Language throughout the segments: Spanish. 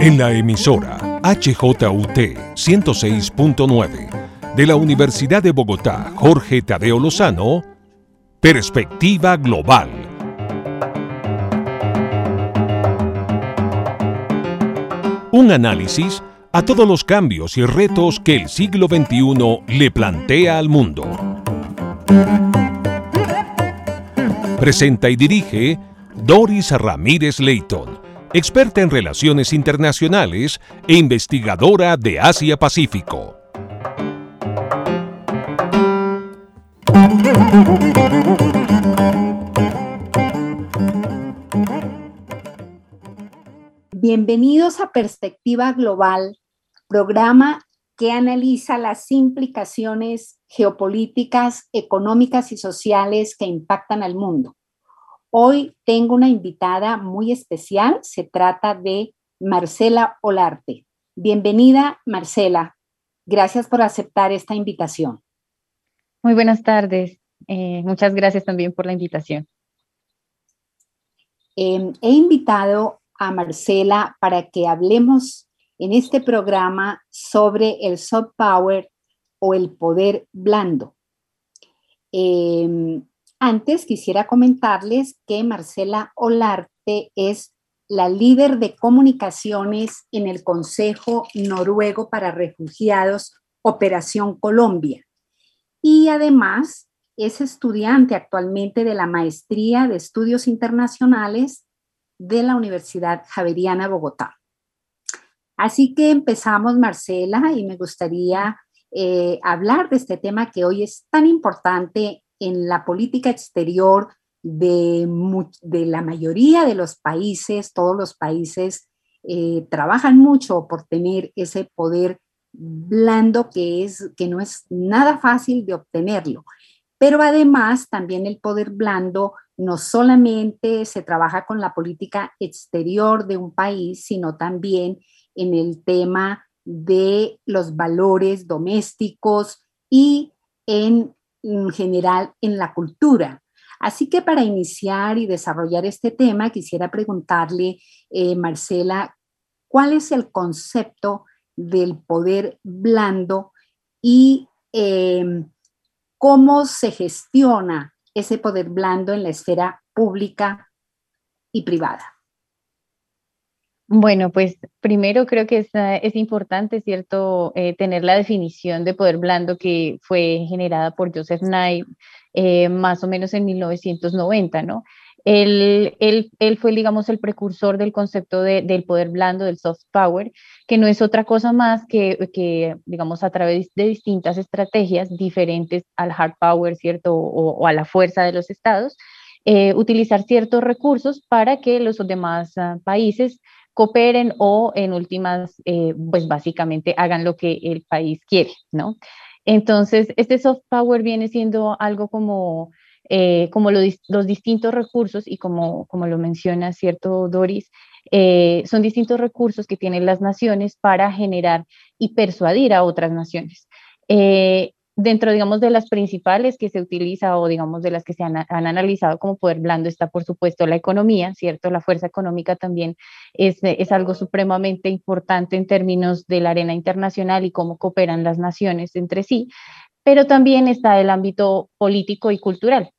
En la emisora HJUT 106.9 de la Universidad de Bogotá, Jorge Tadeo Lozano, Perspectiva Global. Un análisis a todos los cambios y retos que el siglo XXI le plantea al mundo. Presenta y dirige Doris Ramírez Leighton, experta en relaciones internacionales e investigadora de Asia-Pacífico. Bienvenidos a Perspectiva Global, programa que analiza las implicaciones geopolíticas, económicas y sociales que impactan al mundo. Hoy tengo una invitada muy especial, se trata de Marcela Olarte. Bienvenida, Marcela. Gracias por aceptar esta invitación. Muy buenas tardes. Eh, muchas gracias también por la invitación. Em, he invitado a Marcela para que hablemos en este programa sobre el soft power o el poder blando. Em, antes quisiera comentarles que Marcela Olarte es la líder de comunicaciones en el Consejo Noruego para Refugiados, Operación Colombia. Y además es estudiante actualmente de la Maestría de Estudios Internacionales de la Universidad Javeriana Bogotá. Así que empezamos, Marcela, y me gustaría eh, hablar de este tema que hoy es tan importante en la política exterior de, la mayoría de los países. Todos los países eh, trabajan mucho por tener ese poder blando que, es, que no es nada fácil de obtenerlo. Pero además también el poder blando no solamente se trabaja con la política exterior de un país, sino también en el tema de los valores domésticos y en, general en la cultura. Así que para iniciar y desarrollar este tema, quisiera preguntarle, eh, Marcela, ¿cuál es el concepto del poder blando y em, cómo se gestiona ese poder blando en la esfera pública y privada? Bueno, pues primero creo que es, es importante, ¿cierto?, eh, tener la definición de poder blando que fue generada por Joseph Nye eh, más o menos en 1990, ¿no? Él, él, él, fue, digamos, el precursor del concepto de, del poder blando, del soft power, que no es otra cosa más que, que, digamos, a través de distintas estrategias diferentes al hard power, ¿cierto? O, a la fuerza de los estados, eh, utilizar ciertos recursos para que los demás ah, países cooperen o en últimas, eh, pues básicamente hagan lo que el país quiere, ¿no? Entonces, este soft power viene siendo algo como, eh, como los distintos recursos y como, como lo menciona, ¿cierto, Doris? Eh, son distintos recursos que tienen las naciones para generar y persuadir a otras naciones dentro, digamos, de las principales que se utiliza o, digamos, de las que se han, analizado como poder blando está, por supuesto, la economía, ¿cierto? La fuerza económica también es, es algo supremamente importante en términos de la arena internacional y cómo cooperan las naciones entre sí, pero también está el ámbito político y cultural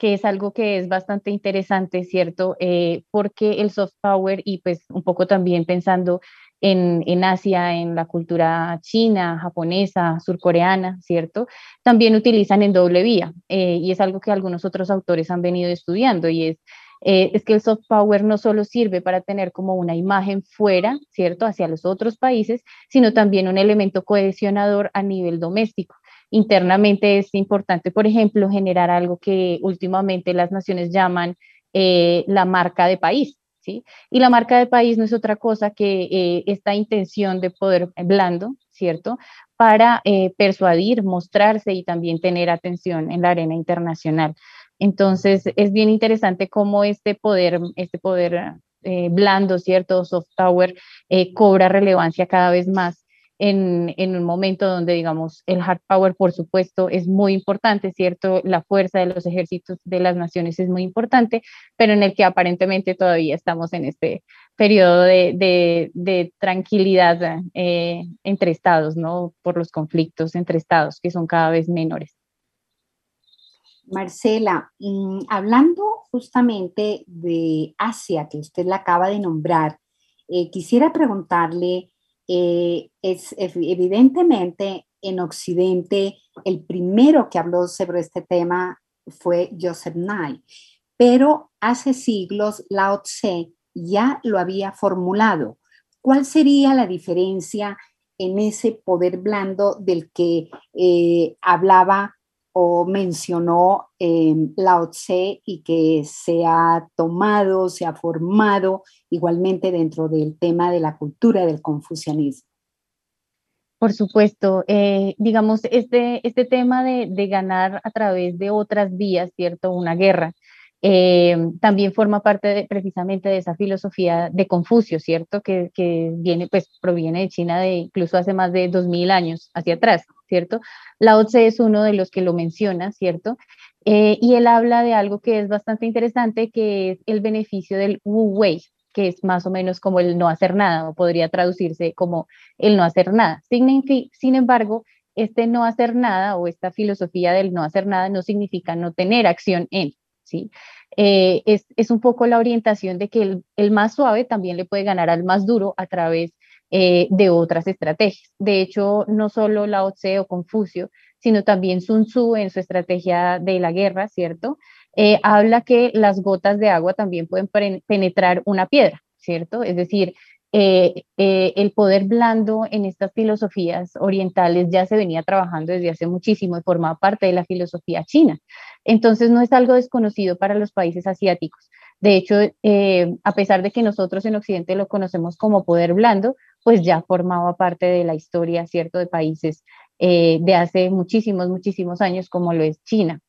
que es algo que es bastante interesante, ¿cierto? Eh, porque el soft power y pues un poco también pensando en, Asia, en la cultura china, japonesa, surcoreana, ¿cierto? También utilizan en doble vía eh, y es algo que algunos otros autores han venido estudiando y es, eh, es que el soft power no solo sirve para tener como una imagen fuera, ¿cierto?, hacia los otros países, sino también un elemento cohesionador a nivel doméstico. Internamente es importante, por ejemplo, generar algo que últimamente las naciones llaman eh, la marca de país, y la marca de país no es otra cosa que eh, esta intención de poder blando, ¿cierto? Para eh, persuadir, mostrarse y también tener atención en la arena internacional. Entonces, es bien interesante cómo este poder, este poder eh, blando, ¿cierto? Soft power cobra relevancia cada vez más en, en, un momento donde, digamos, el hard power, por supuesto, es muy importante, ¿cierto? La fuerza de los ejércitos de las naciones es muy importante, pero en el que aparentemente todavía estamos en este periodo de, de, tranquilidad eh, entre estados, ¿no? Por los conflictos entre estados, que son cada vez menores. Marcela, mm, hablando justamente de Asia, que usted la acaba de nombrar, eh, quisiera preguntarle, eh, es evidentemente en Occidente el primero que habló sobre este tema fue Joseph Nye, pero hace siglos Lao Tse ya lo había formulado. ¿Cuál sería la diferencia en ese poder blando del que eh, hablaba o mencionó eh, Lao Tse y que se ha tomado, se ha formado igualmente dentro del tema de la cultura del confucianismo. Por supuesto, eh, digamos, este, este tema de, de, ganar a través de otras vías, ¿cierto? Una guerra, eh, también forma parte de, precisamente de esa filosofía de Confucio, ¿cierto? Que, que, viene, pues proviene de China de incluso hace más de 2000 años hacia atrás, ¿cierto? Lao Tse es uno de los que lo menciona, ¿cierto? Eh, y él habla de algo que es bastante interesante, que es el beneficio del Wu Wei, que es más o menos como el no hacer nada, o podría traducirse como el no hacer nada. Sin, sin embargo, este no hacer nada o esta filosofía del no hacer nada no significa no tener acción en, ¿sí? Eh, es, es, un poco la orientación de que el, el, más suave también le puede ganar al más duro a través eh, de otras estrategias. De hecho, no solo Lao Tse o Confucio, sino también Sun Tzu en su estrategia de la guerra, ¿cierto? Eh, habla que las gotas de agua también pueden penetrar una piedra, ¿cierto? Es decir, eh, el poder blando en estas filosofías orientales ya se venía trabajando desde hace muchísimo y formaba parte de la filosofía china. Entonces no es algo desconocido para los países asiáticos. De hecho, a pesar de que nosotros en Occidente lo conocemos como poder blando, pues ya formaba parte de la historia, ¿cierto?, de países de hace muchísimos, muchísimos años, como lo es China.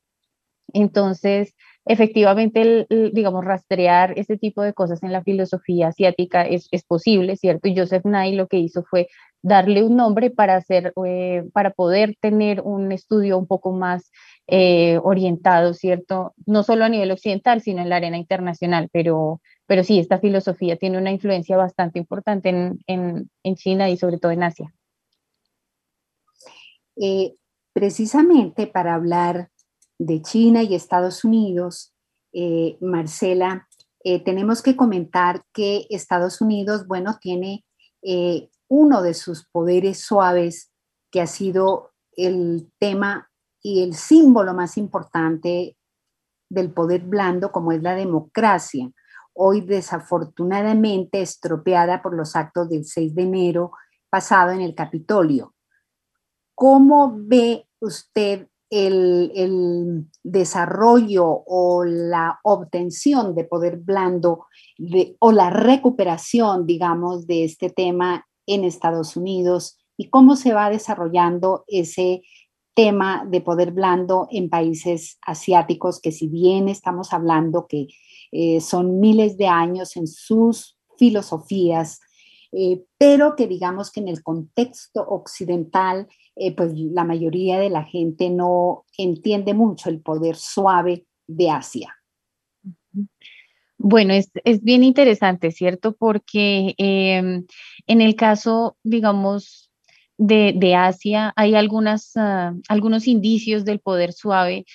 Entonces, efectivamente, digamos, rastrear ese tipo de cosas en la filosofía asiática es, es, posible, ¿cierto? Y Joseph Nye lo que hizo fue darle un nombre para, hacer, eh, para poder tener un estudio un poco más eh, orientado, ¿cierto? No solo a nivel occidental, sino en la arena internacional, pero, pero sí, esta filosofía tiene una influencia bastante importante en, en, en China y sobre todo en Asia. Eh, precisamente para hablar de China y Estados Unidos, eh, Marcela, eh, tenemos que comentar que Estados Unidos, bueno, tiene eh, uno de sus poderes suaves que ha sido el tema y el símbolo más importante del poder blando, como es la democracia, hoy desafortunadamente estropeada por los actos del 6 de enero pasado en el Capitolio. ¿Cómo ve usted el, desarrollo o la obtención de poder blando o la recuperación, digamos, de este tema en Estados Unidos y cómo se va desarrollando ese tema de poder blando en países asiáticos que si bien estamos hablando que eh, son miles de años en sus filosofías, eh, pero que digamos que en el contexto occidental eh, pues la mayoría de la gente no entiende mucho el poder suave de Asia. Bueno, es, es bien interesante, ¿cierto? Porque em, en el caso, digamos, de, de Asia, hay algunas, uh, algunos indicios del poder suave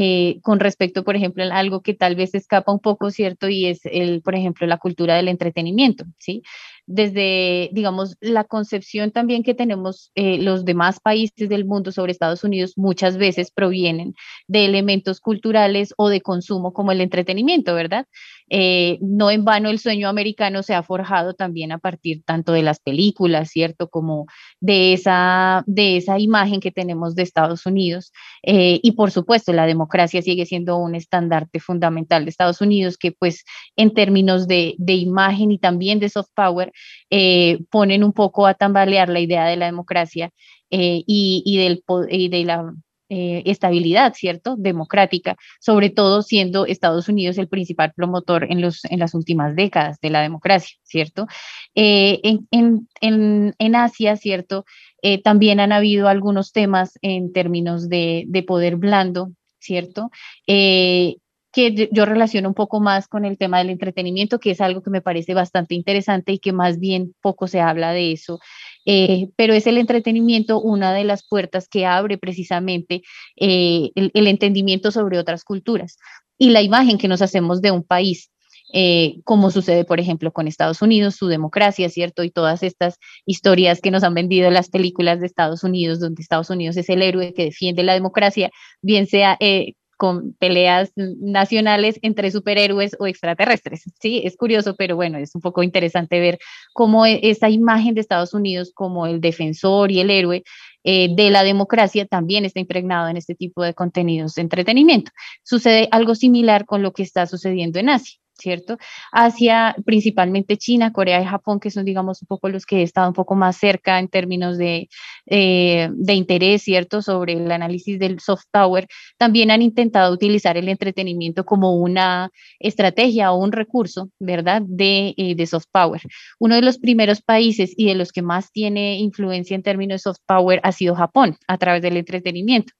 eh, con respecto, por ejemplo, a algo que tal vez escapa un poco, ¿cierto? Y es, el, por ejemplo, la cultura del entretenimiento, ¿sí? Desde, digamos, la concepción también que tenemos eh, los demás países del mundo sobre Estados Unidos muchas veces provienen de elementos culturales o de consumo como el entretenimiento, ¿verdad? Eh, no en vano el sueño americano se ha forjado también a partir tanto de las películas, ¿cierto? Como de esa, de esa imagen que tenemos de Estados Unidos. Eh, y por supuesto, la democracia sigue siendo un estandarte fundamental de Estados Unidos que pues en términos de, de imagen y también de soft power, eh, ponen un poco a tambalear la idea de la democracia eh, y, del, y de la eh, estabilidad, ¿cierto? Democrática, sobre todo siendo Estados Unidos el principal promotor en, los, en las últimas décadas de la democracia, ¿cierto? Eh, en, Asia, ¿cierto? También han habido algunos temas en términos de, de poder blando, ¿cierto? Que yo relaciono un poco más con el tema del entretenimiento, que es algo que me parece bastante interesante y que más bien poco se habla de eso. Eh, pero es el entretenimiento una de las puertas que abre precisamente eh, el, entendimiento sobre otras culturas y la imagen que nos hacemos de un país. Eh, como sucede, por ejemplo, con Estados Unidos, su democracia, ¿cierto? Y todas estas historias que nos han vendido las películas de Estados Unidos, donde Estados Unidos es el héroe que defiende la democracia, bien sea con peleas nacionales entre superhéroes o extraterrestres. Sí, es curioso, pero bueno, es un poco interesante ver cómo e, esa imagen de Estados Unidos como el defensor y el héroe eh, de la democracia también está impregnado en este tipo de contenidos de entretenimiento. Sucede algo similar con lo que está sucediendo en Asia. ¿Cierto? Hacia principalmente China, Corea y Japón, que son, digamos, un poco los que he estado un poco más cerca en términos de, eh, de interés, ¿cierto? Sobre el análisis del soft power, también han intentado utilizar el entretenimiento como una estrategia o un recurso, ¿verdad? De, eh, de soft power. Uno de los primeros países y de los que más tiene influencia en términos de soft power ha sido Japón, a través del entretenimiento.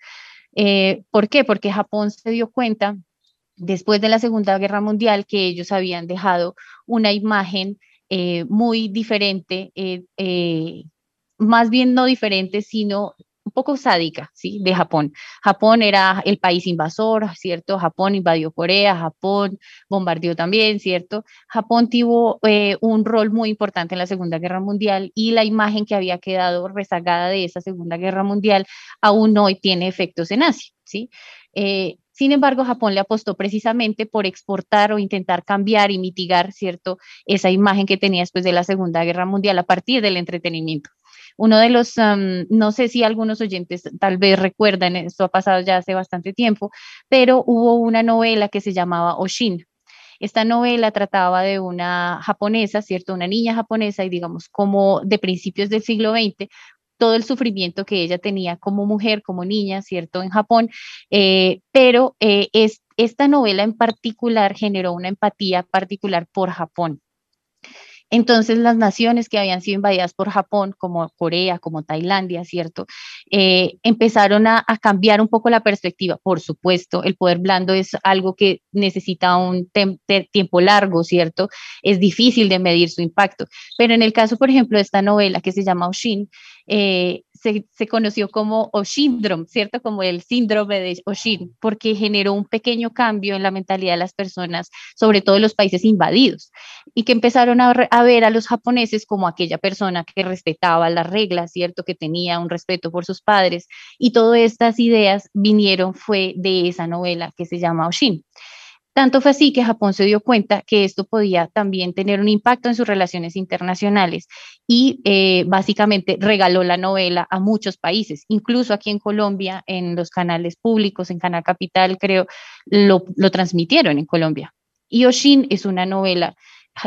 Eh, ¿Por qué? Porque Japón se dio cuenta después de la Segunda Guerra Mundial que ellos habían dejado una imagen eh, muy diferente, eh, eh, más bien no diferente, sino un poco sádica, ¿sí? De Japón. Japón era el país invasor, ¿cierto? Japón invadió Corea, Japón bombardeó también, ¿cierto? Japón tuvo un rol muy importante en la Segunda Guerra Mundial y la imagen que había quedado rezagada de esa Segunda Guerra Mundial aún hoy tiene efectos en Asia, ¿sí? Sin embargo, Japón le apostó precisamente por exportar o intentar cambiar y mitigar, ¿cierto?, esa imagen que tenía después de la Segunda Guerra Mundial a partir del entretenimiento. Uno de los, no sé si algunos oyentes tal vez recuerdan, esto ha pasado ya hace bastante tiempo, pero hubo una novela que se llamaba Oshin, esta novela trataba de una japonesa, ¿cierto? Una niña japonesa y digamos como de principios del siglo XX, todo el sufrimiento que ella tenía como mujer, como niña, ¿cierto? En Japón, eh, pero eh, es, esta novela en particular generó una empatía particular por Japón. Entonces las naciones que habían sido invadidas por Japón, como Corea, como Tailandia, ¿cierto? Eh, empezaron a, cambiar un poco la perspectiva. Por supuesto, el poder blando es algo que necesita un tiempo largo, ¿cierto? Es difícil de medir su impacto. Pero en el caso, por ejemplo, de esta novela que se llama Oshin, eh, se, conoció como Oshindrome, ¿cierto? Como el síndrome de Oshin, porque generó un pequeño cambio en la mentalidad de las personas, sobre todo en los países invadidos, y que empezaron a, a ver a los japoneses como aquella persona que respetaba las reglas, ¿cierto? Que tenía un respeto por sus padres, y todas estas ideas vinieron fue de esa novela que se llama Oshin. Tanto fue así que Japón se dio cuenta que esto podía también tener un impacto en sus relaciones internacionales y eh, básicamente regaló la novela a muchos países, incluso aquí en Colombia, en los canales públicos, en Canal Capital, creo, lo, lo transmitieron en Colombia. Y Oshin es una novela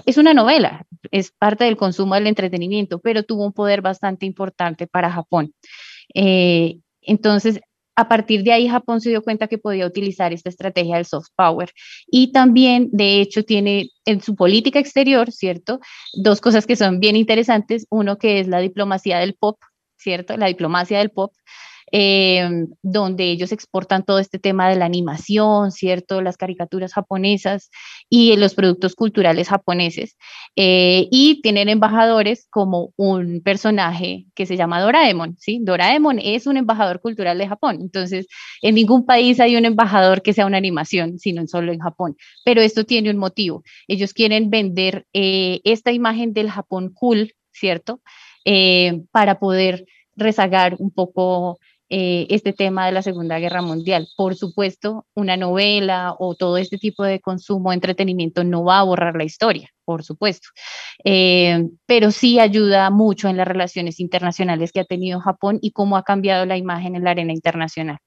es una novela, es parte del consumo del entretenimiento, pero tuvo un poder bastante importante para Japón. Eh, entonces, a partir de ahí Japón se dio cuenta que podía utilizar esta estrategia del soft power y también de hecho tiene en su política exterior, ¿cierto? Dos cosas que son bien interesantes, uno que es la diplomacia del pop, ¿cierto? La diplomacia del pop, eh, donde ellos exportan todo este tema de la animación, ¿cierto? Las caricaturas japonesas y los productos culturales japoneses. Eh, y tienen embajadores como un personaje que se llama Doraemon, ¿sí? Doraemon es un embajador cultural de Japón. Entonces, en ningún país hay un embajador que sea una animación, sino solo en Japón. Pero esto tiene un motivo. Ellos quieren vender eh, esta imagen del Japón cool, ¿cierto? para poder rezagar un poco eh, este tema de la Segunda Guerra Mundial. Por supuesto, una novela o todo este tipo de consumo, entretenimiento, no va a borrar la historia, por supuesto, eh, pero sí ayuda mucho en las relaciones internacionales que ha tenido Japón y cómo ha cambiado la imagen en la arena internacional.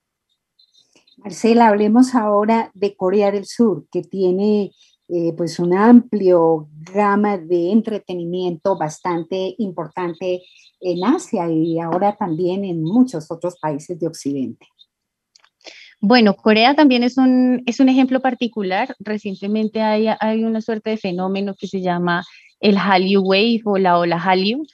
Marcela, hablemos ahora de Corea del Sur, que tiene eh, pues un amplio gama de entretenimiento bastante importante en Asia y ahora también en muchos otros países de Occidente. Bueno, Corea también es un, es un ejemplo particular. Recientemente hay, hay una suerte de fenómeno que se llama el Hallyu Wave o la ola Hallyu,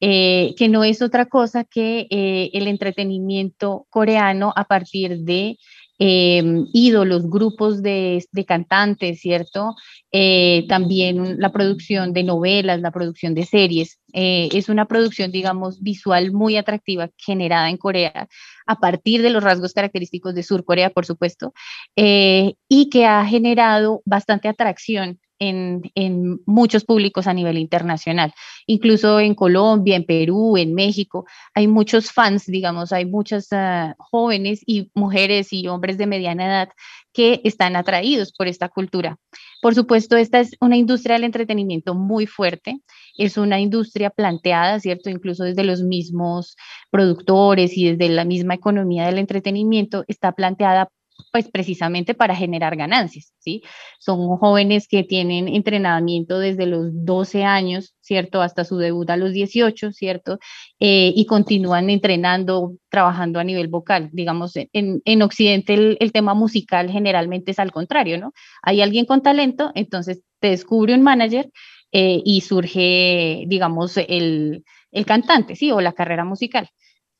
eh, que no es otra cosa que eh, el entretenimiento coreano a partir de Em, ídolos, grupos de, cantantes, ¿cierto? Eh, también la producción de novelas, la producción de series. Eh, es una producción, digamos, visual muy atractiva generada en Corea a partir de los rasgos característicos de Sur Corea, por supuesto, eh, y que ha generado bastante atracción en, muchos públicos a nivel internacional, incluso en Colombia, en Perú, en México. Hay muchos fans, digamos, hay muchas ah, jóvenes y mujeres y hombres de mediana edad que están atraídos por esta cultura. Por supuesto, esta es una industria del entretenimiento muy fuerte, es una industria planteada, ¿cierto? Incluso desde los mismos productores y desde la misma economía del entretenimiento, está planteada pues precisamente para generar ganancias, ¿sí? Son jóvenes que tienen entrenamiento desde los 12 años, ¿cierto? Hasta su debut a los 18, ¿cierto? Eh, y continúan entrenando, trabajando a nivel vocal. Digamos, en, en Occidente el, tema musical generalmente es al contrario, ¿no? Hay alguien con talento, entonces te descubre un manager eh, y surge, digamos, el, el cantante, ¿sí? O la carrera musical.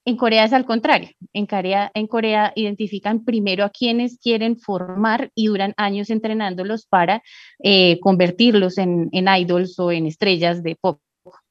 En Corea es al contrario. En Corea, en Corea identifican primero a quienes quieren formar y duran años entrenándolos para eh, convertirlos en, idols o en estrellas de pop.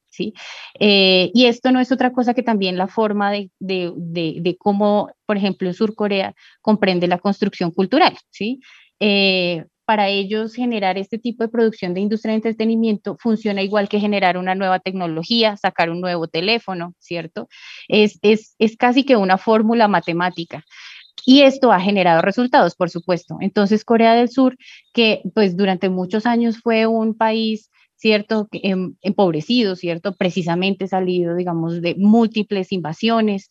¿sí? Eh, y esto no es otra cosa que también la forma de, de, cómo, por ejemplo, en Sur Corea comprende la construcción cultural. ¿sí? Eh, para ellos generar este tipo de producción de industria de entretenimiento funciona igual que generar una nueva tecnología, sacar un nuevo teléfono, ¿cierto? Es, es, es casi que una fórmula matemática. Y esto ha generado resultados, por supuesto. Entonces, Corea del Sur, que pues durante muchos años fue un país ¿cierto? Em, empobrecido, ¿cierto? Precisamente salido, digamos, de múltiples invasiones,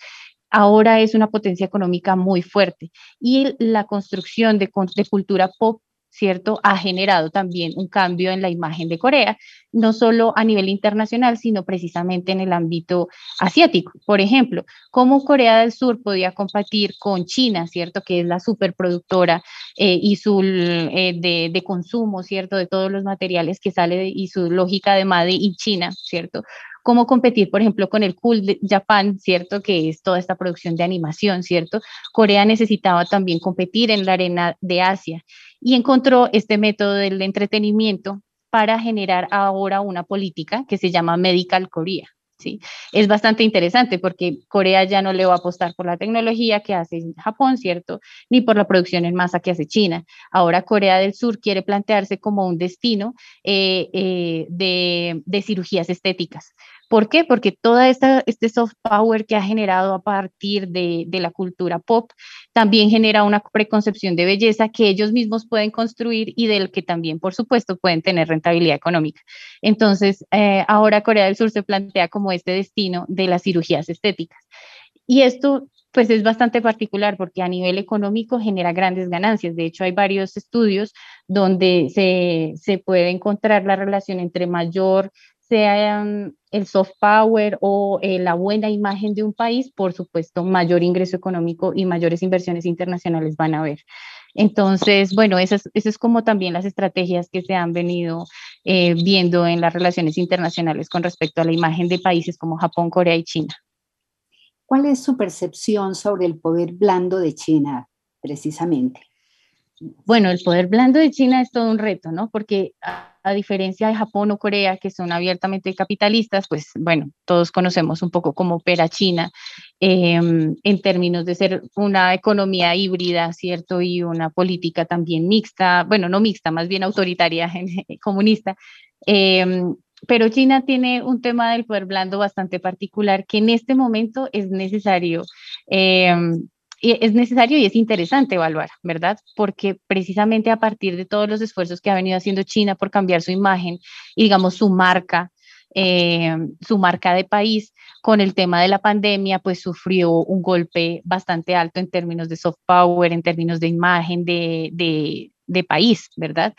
ahora es una potencia económica muy fuerte. Y la construcción de, de cultura pop ¿cierto? Ha generado también un cambio en la imagen de Corea, no solo a nivel internacional, sino precisamente en el ámbito asiático. Por ejemplo, cómo Corea del Sur podía competir con China, ¿cierto? Que es la superproductora eh, y su eh, de, de, consumo, ¿cierto? De todos los materiales que sale y su lógica de Made in China, ¿cierto? cómo competir, por ejemplo, con el Cool de Japan, ¿cierto? Que es toda esta producción de animación, ¿cierto? Corea necesitaba también competir en la arena de Asia y encontró este método del entretenimiento para generar ahora una política que se llama Medical Korea. ¿sí? Es bastante interesante porque Corea ya no le va a apostar por la tecnología que hace Japón, ¿cierto? Ni por la producción en masa que hace China. Ahora Corea del Sur quiere plantearse como un destino eh, eh, de, de cirugías estéticas. ¿Por qué? Porque esta este soft power que ha generado a partir de, la cultura pop también genera una preconcepción de belleza que ellos mismos pueden construir y del que también, por supuesto, pueden tener rentabilidad económica. Entonces, eh, ahora Corea del Sur se plantea como este destino de las cirugías estéticas. Y esto pues es bastante particular porque a nivel económico genera grandes ganancias. De hecho, hay varios estudios donde se, se puede encontrar la relación entre mayor sea el soft power o eh, la buena imagen de un país, por supuesto, mayor ingreso económico y mayores inversiones internacionales van a haber. Entonces, bueno, esas, es como también las estrategias que se han venido eh, viendo en las relaciones internacionales con respecto a la imagen de países como Japón, Corea y China. ¿Cuál es su percepción sobre el poder blando de China, precisamente? Bueno, el poder blando de China es todo un reto, ¿no? Porque a diferencia de Japón o Corea, que son abiertamente capitalistas, pues bueno, todos conocemos un poco cómo opera China em, en términos de ser una economía híbrida, ¿cierto? Y una política también mixta, bueno, no mixta, más bien autoritaria, comunista. Em, pero China tiene un tema del poder blando bastante particular que en este momento es necesario em, es necesario y es interesante evaluar, ¿verdad? Porque precisamente a partir de todos los esfuerzos que ha venido haciendo China por cambiar su imagen y, digamos, su marca, eh, su marca de país, con el tema de la pandemia, pues sufrió un golpe bastante alto en términos de soft power, en términos de imagen de, de, país, ¿verdad?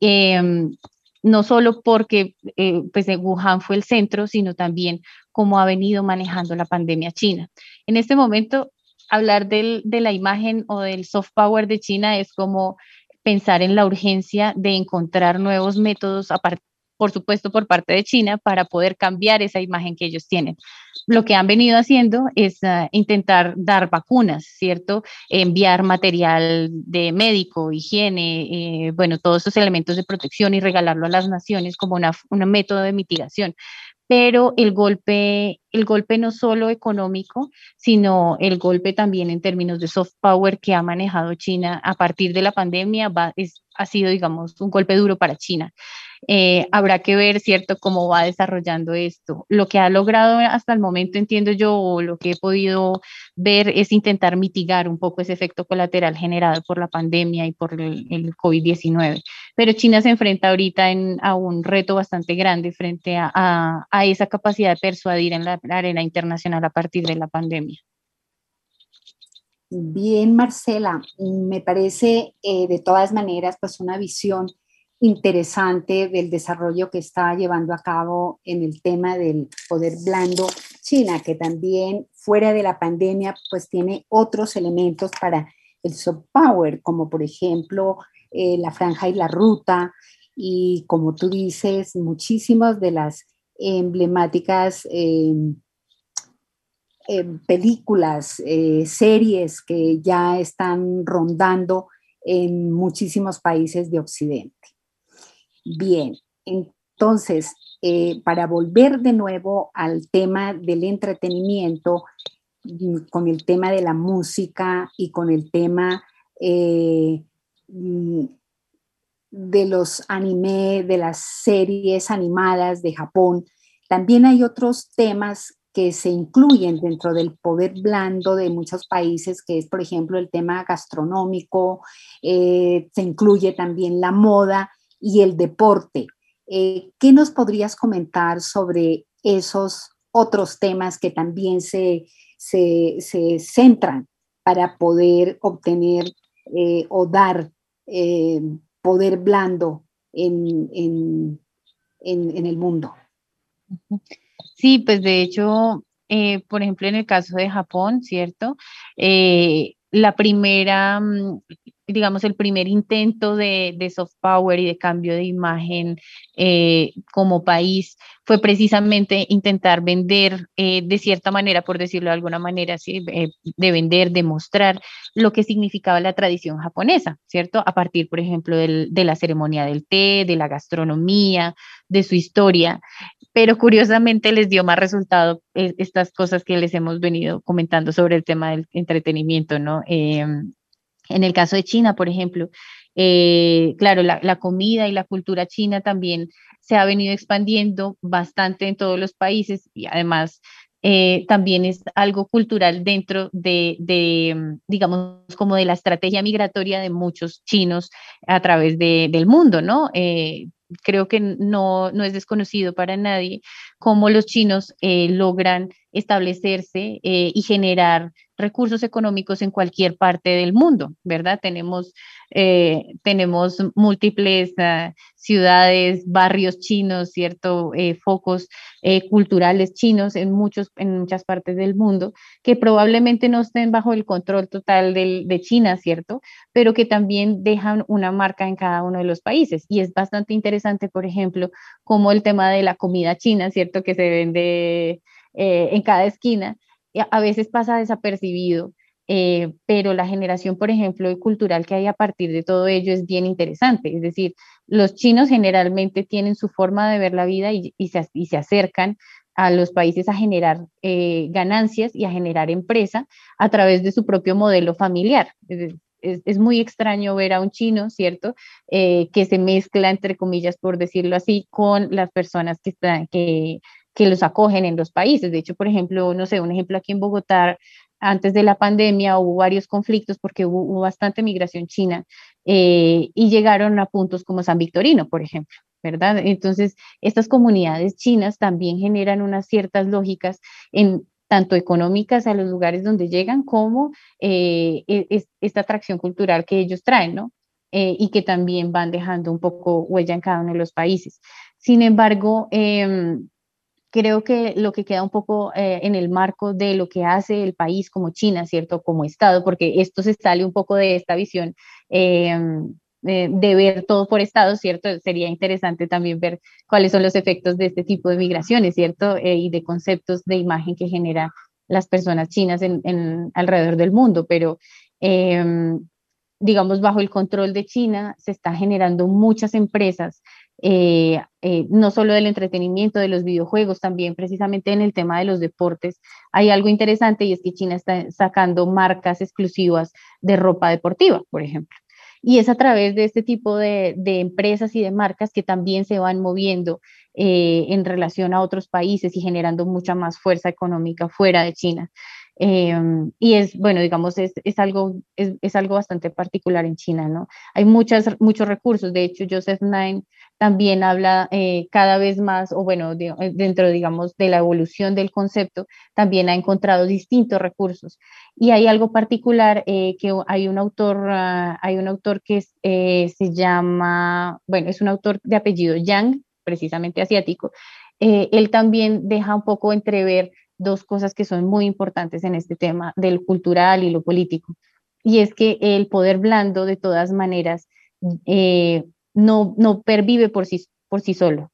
Em, no solo porque eh, pues Wuhan fue el centro, sino también cómo ha venido manejando la pandemia China. En este momento hablar de la imagen o del soft power de China es como pensar en la urgencia de encontrar nuevos métodos, por supuesto, por parte de China, para poder cambiar esa imagen que ellos tienen. Lo que han venido haciendo es ah, intentar dar vacunas, ¿cierto? Enviar material de médico, higiene, eh, bueno, todos esos elementos de protección y regalarlo a las naciones como un método de mitigación pero el golpe, el golpe no solo económico, sino el golpe también en términos de soft power que ha manejado China a partir de la pandemia ha sido, digamos, un golpe duro para China. Eh, habrá que ver, ¿cierto?, cómo va desarrollando esto. Lo que ha logrado hasta el momento, entiendo yo, o lo que he podido ver es intentar mitigar un poco ese efecto colateral generado por la pandemia y por el, COVID-19. Pero China se enfrenta ahorita a un reto bastante grande frente a, esa capacidad de persuadir en la arena internacional a partir de la pandemia. Bien, Marcela, me parece eh, de todas maneras pues una visión interesante del desarrollo que está llevando a cabo en el tema del poder blando China, que también fuera de la pandemia, pues tiene otros elementos para el soft power, como por ejemplo eh, la franja y la ruta, y como tú dices, muchísimas de las emblemáticas em, em, películas, eh, series que ya están rondando en muchísimos países de Occidente. Bien, entonces, eh, para volver de nuevo al tema del entretenimiento, mm, con el tema de la música y con el tema eh, mm, de los anime, de las series animadas de Japón, también hay otros temas que se incluyen dentro del poder blando de muchos países, que es, por ejemplo, el tema gastronómico, eh, se incluye también la moda y el deporte. Eh, ¿Qué nos podrías comentar sobre esos otros temas que también se, centran para poder obtener eh, o dar eh, poder blando en, en, el mundo? Sí, pues de hecho, por ejemplo, en el caso de Japón, ¿cierto? la primera, mm, digamos, el primer intento de, soft power y de cambio de imagen eh, como país fue precisamente intentar vender eh, de cierta manera, por decirlo de alguna manera, eh, de vender, de mostrar lo que significaba la tradición japonesa, ¿cierto? A partir, por ejemplo, de la ceremonia del té, de la gastronomía, de su historia, pero curiosamente les dio más resultado estas cosas que les hemos venido comentando sobre el tema del entretenimiento, ¿no? En el caso de China, por ejemplo, eh, claro, la, comida y la cultura china también se ha venido expandiendo bastante en todos los países y además eh, también es algo cultural dentro de, digamos, como de la estrategia migratoria de muchos chinos a través del mundo, ¿no? Eh, creo que no, no es desconocido para nadie cómo los chinos logran establecerse y generar recursos económicos en cualquier parte del mundo, ¿verdad? Tenemos, eh, tenemos múltiples ah, ciudades, barrios chinos, ¿cierto? Eh, focos eh, culturales chinos en, muchos, en muchas partes del mundo, que probablemente no estén bajo el control total de China, ¿cierto? Pero que también dejan una marca en cada uno de los países. Y es bastante interesante, por ejemplo, como el tema de la comida china, ¿cierto? Que se vende en cada esquina a veces pasa desapercibido, eh, pero la generación, por ejemplo, cultural que hay a partir de todo ello es bien interesante. Es decir, los chinos generalmente tienen su forma de ver la vida y, se, acercan a los países a generar eh, ganancias y a generar empresa a través de su propio modelo familiar. Es, muy extraño ver a un chino, ¿cierto?, eh, que se mezcla, entre comillas, por decirlo así, con las personas que, están, que, que los acogen en los países. De hecho, por ejemplo, no sé, un ejemplo aquí en Bogotá, antes de la pandemia hubo varios conflictos porque hubo, bastante migración china eh, y llegaron a puntos como San Victorino, por ejemplo. ¿verdad? Entonces, estas comunidades chinas también generan unas ciertas lógicas en tanto económicas a los lugares donde llegan como eh, e, esta atracción cultural que ellos traen, ¿no? Eh, y que también van dejando un poco huella en cada uno de los países. Sin embargo, em, creo que lo que queda un poco eh, en el marco de lo que hace el país como China, ¿cierto? Como Estado, porque esto se sale un poco de esta visión em, de ver todo por Estado, ¿cierto? Sería interesante también ver cuáles son los efectos de este tipo de migraciones, ¿cierto? Eh, y de conceptos de imagen que genera las personas chinas en, alrededor del mundo, pero em, digamos, bajo el control de China se está generando muchas empresas, eh, eh, no solo del entretenimiento, de los videojuegos, también precisamente en el tema de los deportes. Hay algo interesante y es que China está sacando marcas exclusivas de ropa deportiva, por ejemplo. Y es a través de este tipo de, empresas y de marcas que también se van moviendo eh, en relación a otros países y generando mucha más fuerza económica fuera de China. Em, y es, bueno, digamos, es, es algo, es, es, algo bastante particular en China, ¿no? Hay muchas, muchos recursos, de hecho, Joseph Nine también habla eh, cada vez más, o bueno, eh, dentro, digamos, de la evolución del concepto, también ha encontrado distintos recursos. Y hay algo particular eh, que hay un autor, ah, hay un autor que se llama, bueno, es un autor de apellido Yang, precisamente asiático. él también deja un poco entrever dos cosas que son muy importantes en este tema del cultural y lo político. Y es que el poder blando, de todas maneras, eh, no, no pervive por sí, por sí solo.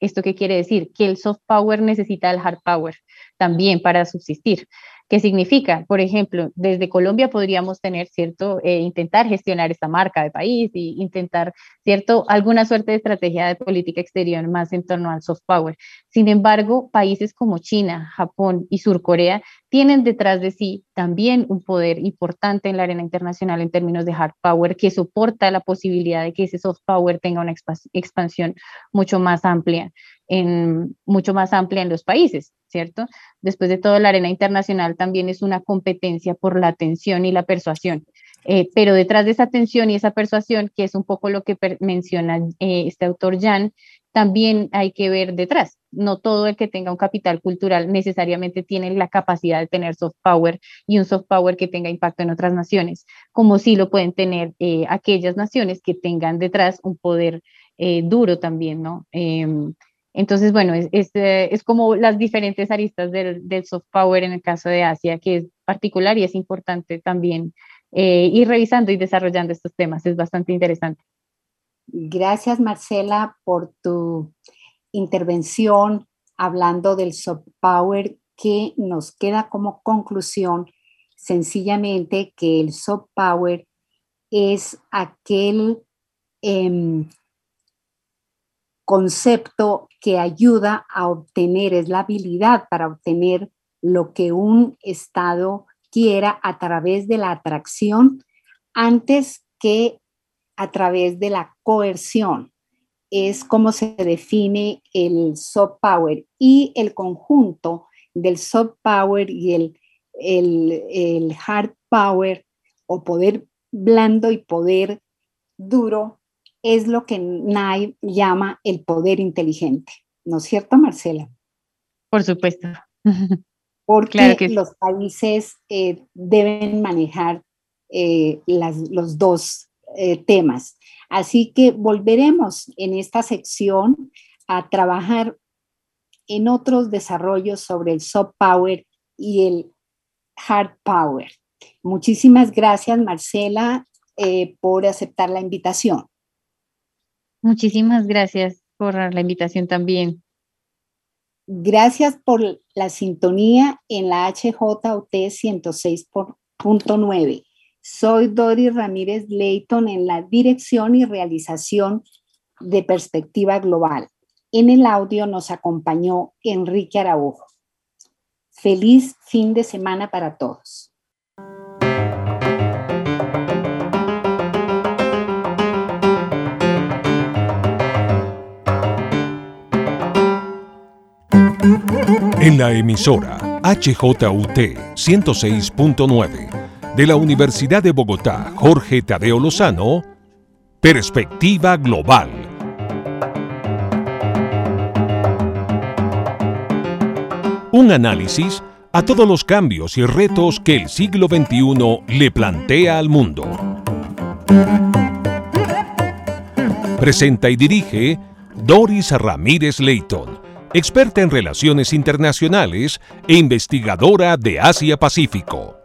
¿Esto qué quiere decir? Que el soft power necesita el hard power también para subsistir. ¿Qué significa? Por ejemplo, desde Colombia podríamos tener, ¿cierto? Eh, intentar gestionar esta marca de país y intentar, ¿cierto? Alguna suerte de estrategia de política exterior más en torno al soft power. Sin embargo, países como China, Japón y Surcorea tienen detrás de sí también un poder importante en la arena internacional en términos de hard power que soporta la posibilidad de que ese soft power tenga una expansión mucho más amplia en mucho más amplia en los países. ¿Cierto? Después de todo, la arena internacional también es una competencia por la atención y la persuasión. Eh, pero detrás de esa atención y esa persuasión, que es un poco lo que menciona eh, este autor Jan, también hay que ver detrás. No todo el que tenga un capital cultural necesariamente tiene la capacidad de tener soft power y un soft power que tenga impacto en otras naciones, como sí lo pueden tener eh, aquellas naciones que tengan detrás un poder duro también, ¿no? Em, entonces, bueno, es, es, eh, es como las diferentes aristas del, del, soft power en el caso de Asia, que es particular y es importante también eh, ir revisando y desarrollando estos temas. Es bastante interesante. Gracias, Marcela, por tu intervención hablando del soft power que nos queda como conclusión sencillamente que el soft power es aquel eh, concepto que ayuda a obtener, es la habilidad para obtener lo que un Estado quiera a través de la atracción antes que a través de la coerción. Es como se define el soft power y el conjunto del soft power y el, el hard power o poder blando y poder duro es lo que Nay llama el poder inteligente. ¿No es cierto, Marcela? Por supuesto. Porque los países eh, deben manejar eh, los dos eh, temas. Así que volveremos en esta sección a trabajar en otros desarrollos sobre el soft power y el hard power. Muchísimas gracias, Marcela, por aceptar la invitación. Muchísimas gracias por la invitación también. Gracias por la sintonía en la HJOT 106.9. Soy Dori Ramírez Leighton en la dirección y realización de Perspectiva Global. En el audio nos acompañó Enrique Araujo. Feliz fin de semana para todos. En la emisora HJUT 106.9 de la Universidad de Bogotá, Jorge Tadeo Lozano, Perspectiva Global. Un análisis a todos los cambios y retos que el siglo XXI le plantea al mundo. Presenta y dirige Doris Ramírez Leighton experta en relaciones internacionales e investigadora de Asia-Pacífico.